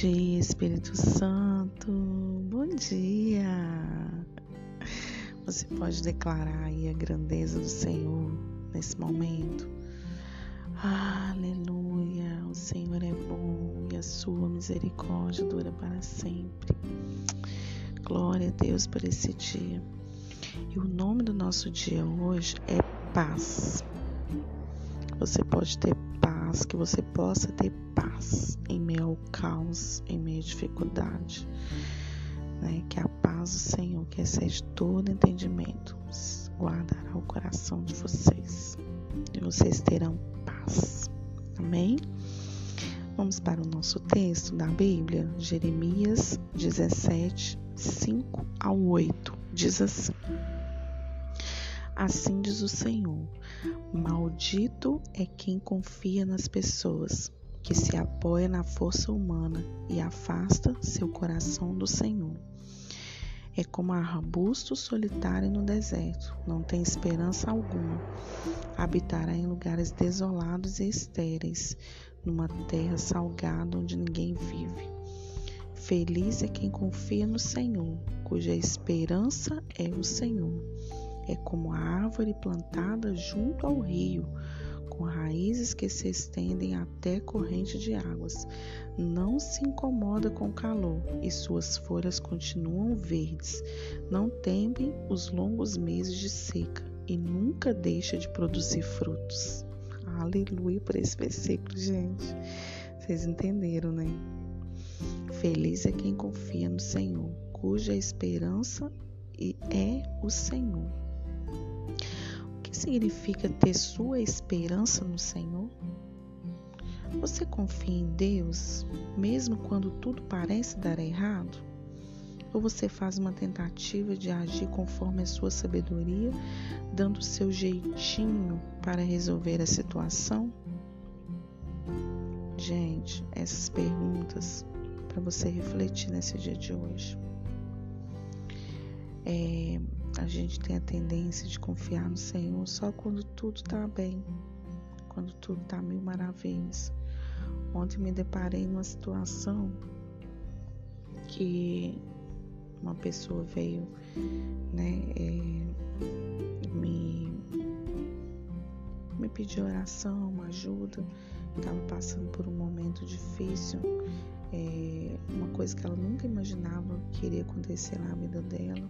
dia, Espírito Santo. Bom dia. Você pode declarar aí a grandeza do Senhor nesse momento. Aleluia. O Senhor é bom e a sua misericórdia dura para sempre. Glória a Deus por esse dia. E o nome do nosso dia hoje é paz. Você pode ter paz, que você possa ter paz em meio ao caos, em meio à dificuldade. Né? Que a paz do Senhor, que excede todo entendimento, guardará o coração de vocês. E vocês terão paz. Amém? Vamos para o nosso texto da Bíblia, Jeremias 17, 5 ao 8. Diz assim. Assim diz o Senhor: Maldito é quem confia nas pessoas, que se apoia na força humana e afasta seu coração do Senhor. É como arbusto solitário no deserto, não tem esperança alguma. Habitará em lugares desolados e estéreis, numa terra salgada onde ninguém vive. Feliz é quem confia no Senhor, cuja esperança é o Senhor é como a árvore plantada junto ao rio, com raízes que se estendem até corrente de águas. Não se incomoda com o calor e suas folhas continuam verdes. Não temem os longos meses de seca e nunca deixa de produzir frutos. Aleluia por esse versículo, gente. Vocês entenderam, né? Feliz é quem confia no Senhor, cuja esperança é o Senhor significa ter sua esperança no Senhor? Você confia em Deus mesmo quando tudo parece dar errado? Ou você faz uma tentativa de agir conforme a sua sabedoria, dando o seu jeitinho para resolver a situação? Gente, essas perguntas para você refletir nesse dia de hoje. É, a gente tem a tendência de confiar no Senhor só quando tudo está bem, quando tudo está mil maravilhas. Ontem me deparei numa situação que uma pessoa veio, né, é, me, me pedir oração, uma ajuda, estava passando por um momento difícil, é, uma coisa que ela nunca imaginava que iria acontecer na vida dela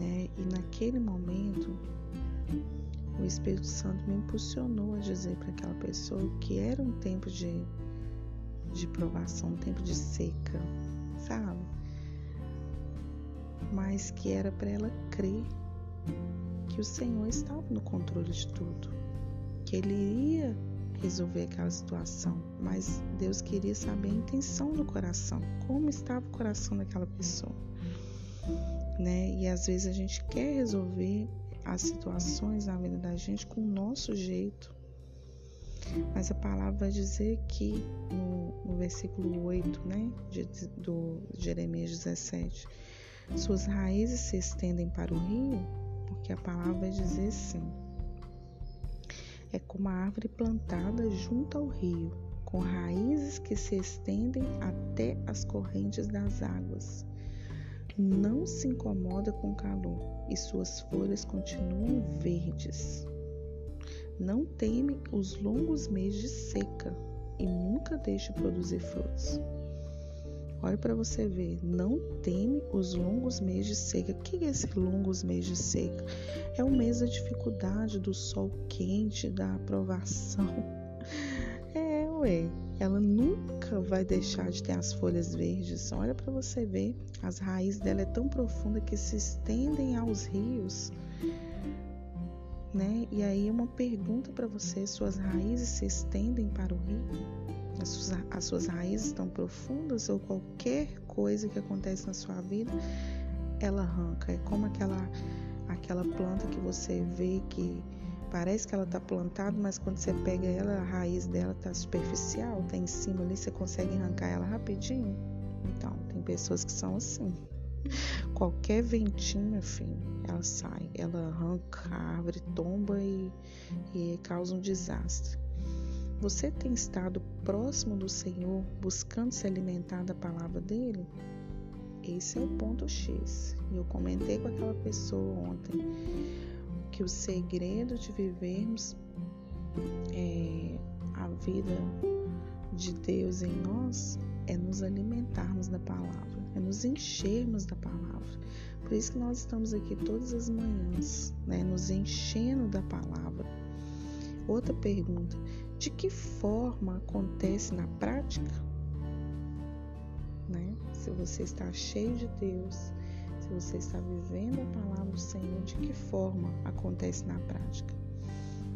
né? E naquele momento, o Espírito Santo me impulsionou a dizer para aquela pessoa que era um tempo de, de provação, um tempo de seca, sabe? Mas que era para ela crer que o Senhor estava no controle de tudo, que Ele iria resolver aquela situação, mas Deus queria saber a intenção do coração, como estava o coração daquela pessoa né? E às vezes a gente quer resolver as situações na vida da gente com o nosso jeito. Mas a palavra vai dizer que no, no versículo 8, né, de, do Jeremias 17, suas raízes se estendem para o rio, porque a palavra vai dizer assim: é como a árvore plantada junto ao rio, com raízes que se estendem até as correntes das águas não se incomoda com o calor e suas folhas continuam verdes. Não teme os longos meses de seca e nunca deixa produzir frutos. Olha para você ver, não teme os longos meses de seca. O que é esse longos meses de seca? É o mês da dificuldade, do sol quente, da aprovação. É, ué, ela nunca vai deixar de ter as folhas verdes. Olha para você ver, as raízes dela é tão profunda que se estendem aos rios. Né? E aí uma pergunta para você, suas raízes se estendem para o rio? As suas, as suas raízes estão profundas ou qualquer coisa que acontece na sua vida, ela arranca. É como aquela aquela planta que você vê que Parece que ela está plantada, mas quando você pega ela, a raiz dela está superficial, está em cima ali, você consegue arrancar ela rapidinho. Então, tem pessoas que são assim. Qualquer ventinho, enfim, ela sai, ela arranca a árvore, tomba e, e causa um desastre. Você tem estado próximo do Senhor, buscando se alimentar da palavra dele? Esse é o ponto X. Eu comentei com aquela pessoa ontem que o segredo de vivermos é, a vida de Deus em nós é nos alimentarmos da palavra, é nos enchermos da palavra. Por isso que nós estamos aqui todas as manhãs, né, nos enchendo da palavra. Outra pergunta: de que forma acontece na prática? Né? Se você está cheio de Deus, se você está vivendo a palavra do Senhor, de que forma acontece na prática?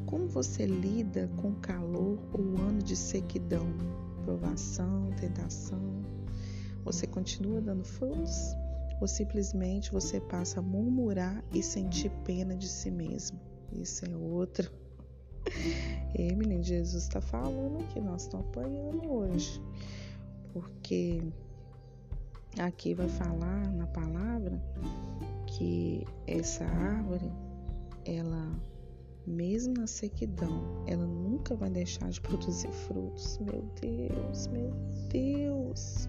Como você lida com o calor ou ano de sequidão, provação, tentação? Você continua dando frutos? Ou simplesmente você passa a murmurar e sentir pena de si mesmo? Isso é outra. E menino, Jesus está falando aqui, nós estamos apanhando hoje. Porque aqui vai falar na palavra que essa árvore, ela mesmo na sequidão, ela nunca vai deixar de produzir frutos. Meu Deus, meu Deus,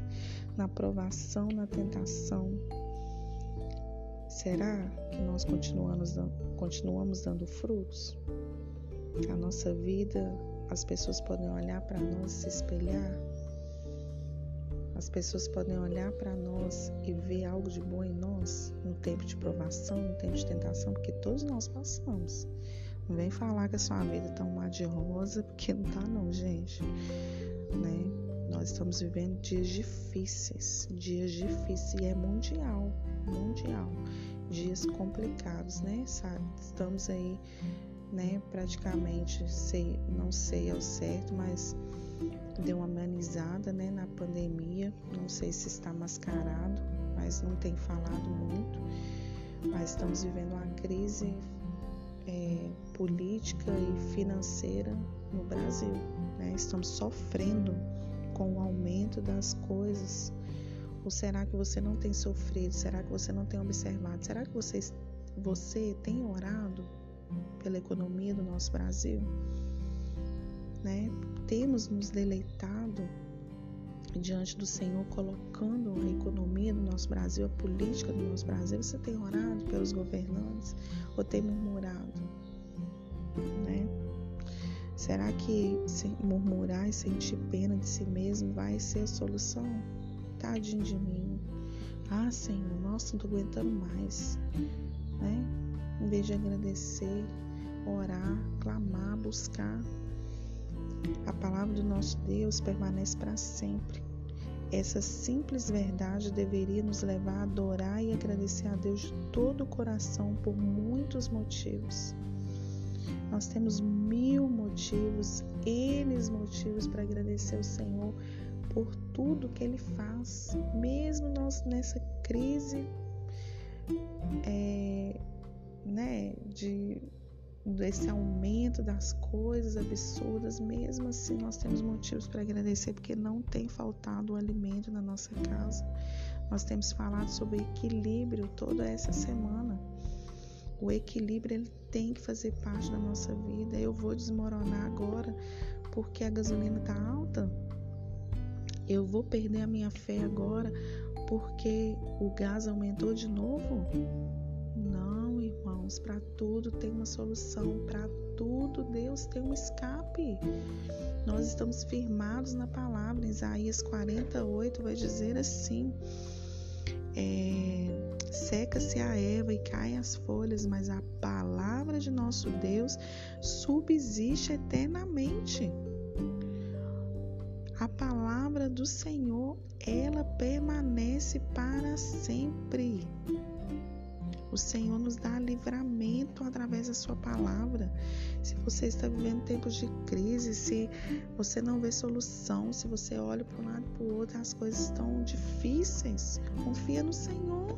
na provação, na tentação. Será que nós continuamos dando, continuamos dando frutos? A nossa vida, as pessoas podem olhar para nós e se espelhar. As pessoas podem olhar para nós e ver algo de bom em nós no tempo de provação, no tempo de tentação, porque todos nós passamos. Não vem falar que a sua vida tá um mar de rosa, porque não tá não, gente. Né? Nós estamos vivendo dias difíceis, dias difíceis e é mundial, mundial. Dias complicados, né? Estamos aí, né, praticamente, sei, não sei ao certo, mas deu uma amenizada, né, na pandemia. Não sei se está mascarado, mas não tem falado muito. Mas estamos vivendo uma crise é, política e financeira no Brasil. Né? Estamos sofrendo com o aumento das coisas. Ou será que você não tem sofrido? Será que você não tem observado? Será que você, você tem orado pela economia do nosso Brasil? Né? Temos nos deleitado diante do Senhor, colocando a economia do nosso Brasil, a política do nosso Brasil. Você tem orado pelos governantes ou tem murmurado? Né? Será que murmurar e sentir pena de si mesmo vai ser a solução? Tadinho de mim. Ah, Senhor, nossa, não tô aguentando mais. Né? Em vez de agradecer, orar, clamar, buscar, a palavra do nosso Deus permanece para sempre. Essa simples verdade deveria nos levar a adorar e agradecer a Deus de todo o coração por muitos motivos. Nós temos mil motivos, eles motivos para agradecer ao Senhor por tudo que Ele faz, mesmo nós nessa crise é, né, de desse aumento das coisas absurdas, mesmo assim nós temos motivos para agradecer porque não tem faltado o alimento na nossa casa. Nós temos falado sobre equilíbrio toda essa semana. O equilíbrio ele tem que fazer parte da nossa vida. Eu vou desmoronar agora porque a gasolina está alta. Eu vou perder a minha fé agora porque o gás aumentou de novo. Irmãos, para tudo tem uma solução, para tudo Deus tem um escape. Nós estamos firmados na palavra. Isaías 48 vai dizer assim: é, seca-se a erva e caem as folhas, mas a palavra de nosso Deus subsiste eternamente. A palavra do Senhor, ela permanece para sempre. O Senhor nos dá livramento através da Sua palavra. Se você está vivendo tempos de crise, se você não vê solução, se você olha para um lado e para o outro, as coisas estão difíceis, confia no Senhor.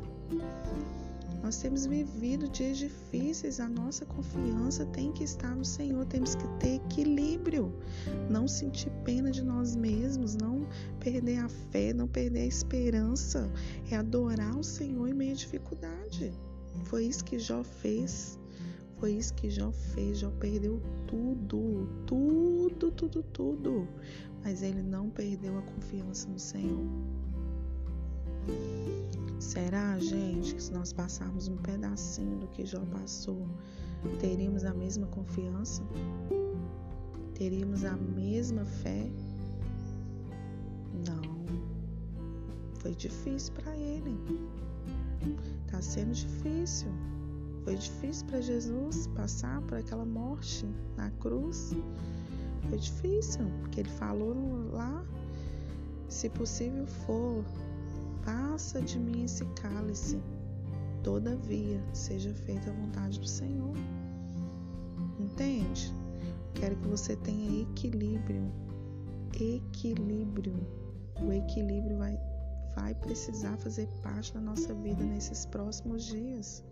Nós temos vivido dias difíceis, a nossa confiança tem que estar no Senhor, temos que ter equilíbrio, não sentir pena de nós mesmos, não perder a fé, não perder a esperança, é adorar o Senhor em meio à dificuldade. Foi isso que Jó fez. Foi isso que Jó fez. Jó perdeu tudo, tudo, tudo, tudo. Mas ele não perdeu a confiança no Senhor. Será, gente, que se nós passarmos um pedacinho do que Jó passou, teríamos a mesma confiança? Teríamos a mesma fé? Foi difícil para ele. Tá sendo difícil. Foi difícil para Jesus passar por aquela morte na cruz. Foi difícil, porque ele falou lá: se possível for, passa de mim esse cálice. Todavia, seja feita a vontade do Senhor. Entende? Quero que você tenha equilíbrio. Equilíbrio. O equilíbrio vai, vai precisar fazer parte da nossa vida nesses próximos dias.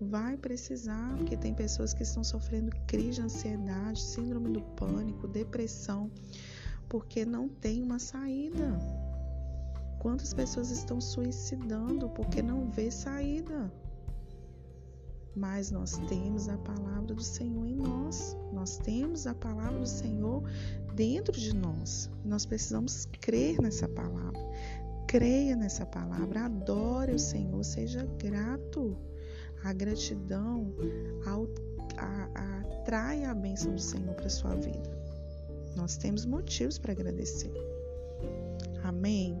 Vai precisar, porque tem pessoas que estão sofrendo crise de ansiedade, síndrome do pânico, depressão, porque não tem uma saída. Quantas pessoas estão suicidando porque não vê saída? Mas nós temos a palavra do Senhor em nós. Nós temos a palavra do Senhor dentro de nós. Nós precisamos crer nessa palavra. Creia nessa palavra, adore o Senhor, seja grato. A gratidão atrai a bênção do Senhor para sua vida. Nós temos motivos para agradecer. Amém?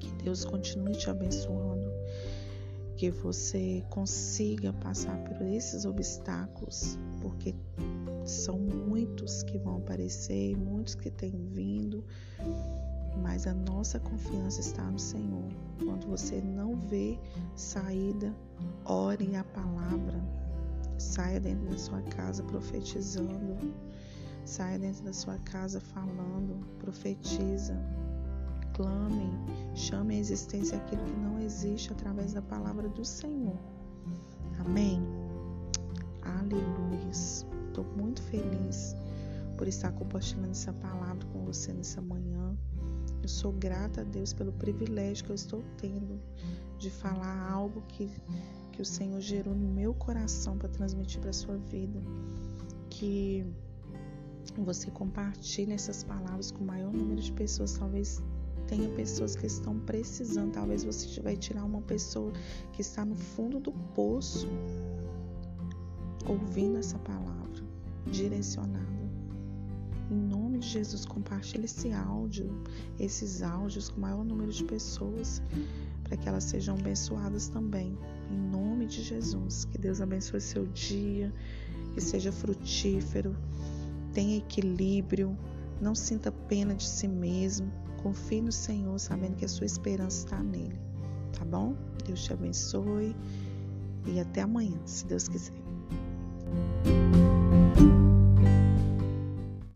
Que Deus continue te abençoando. Que você consiga passar por esses obstáculos, porque são muitos que vão aparecer, muitos que têm vindo mas a nossa confiança está no Senhor. Quando você não vê saída, ore a palavra. Saia dentro da sua casa profetizando. Saia dentro da sua casa falando, profetiza. Clame, chame a existência aquilo que não existe através da palavra do Senhor. Amém. Aleluia. Estou muito feliz por estar compartilhando essa palavra com você nessa manhã. Eu sou grata a Deus pelo privilégio que eu estou tendo de falar algo que, que o Senhor gerou no meu coração para transmitir para a sua vida. Que você compartilhe essas palavras com o maior número de pessoas. Talvez tenha pessoas que estão precisando. Talvez você vai tirar uma pessoa que está no fundo do poço ouvindo essa palavra direcionada. De Jesus, compartilhe esse áudio, esses áudios com o maior número de pessoas, para que elas sejam abençoadas também. Em nome de Jesus, que Deus abençoe seu dia, que seja frutífero, tenha equilíbrio, não sinta pena de si mesmo. Confie no Senhor, sabendo que a sua esperança está nele. Tá bom? Deus te abençoe e até amanhã, se Deus quiser.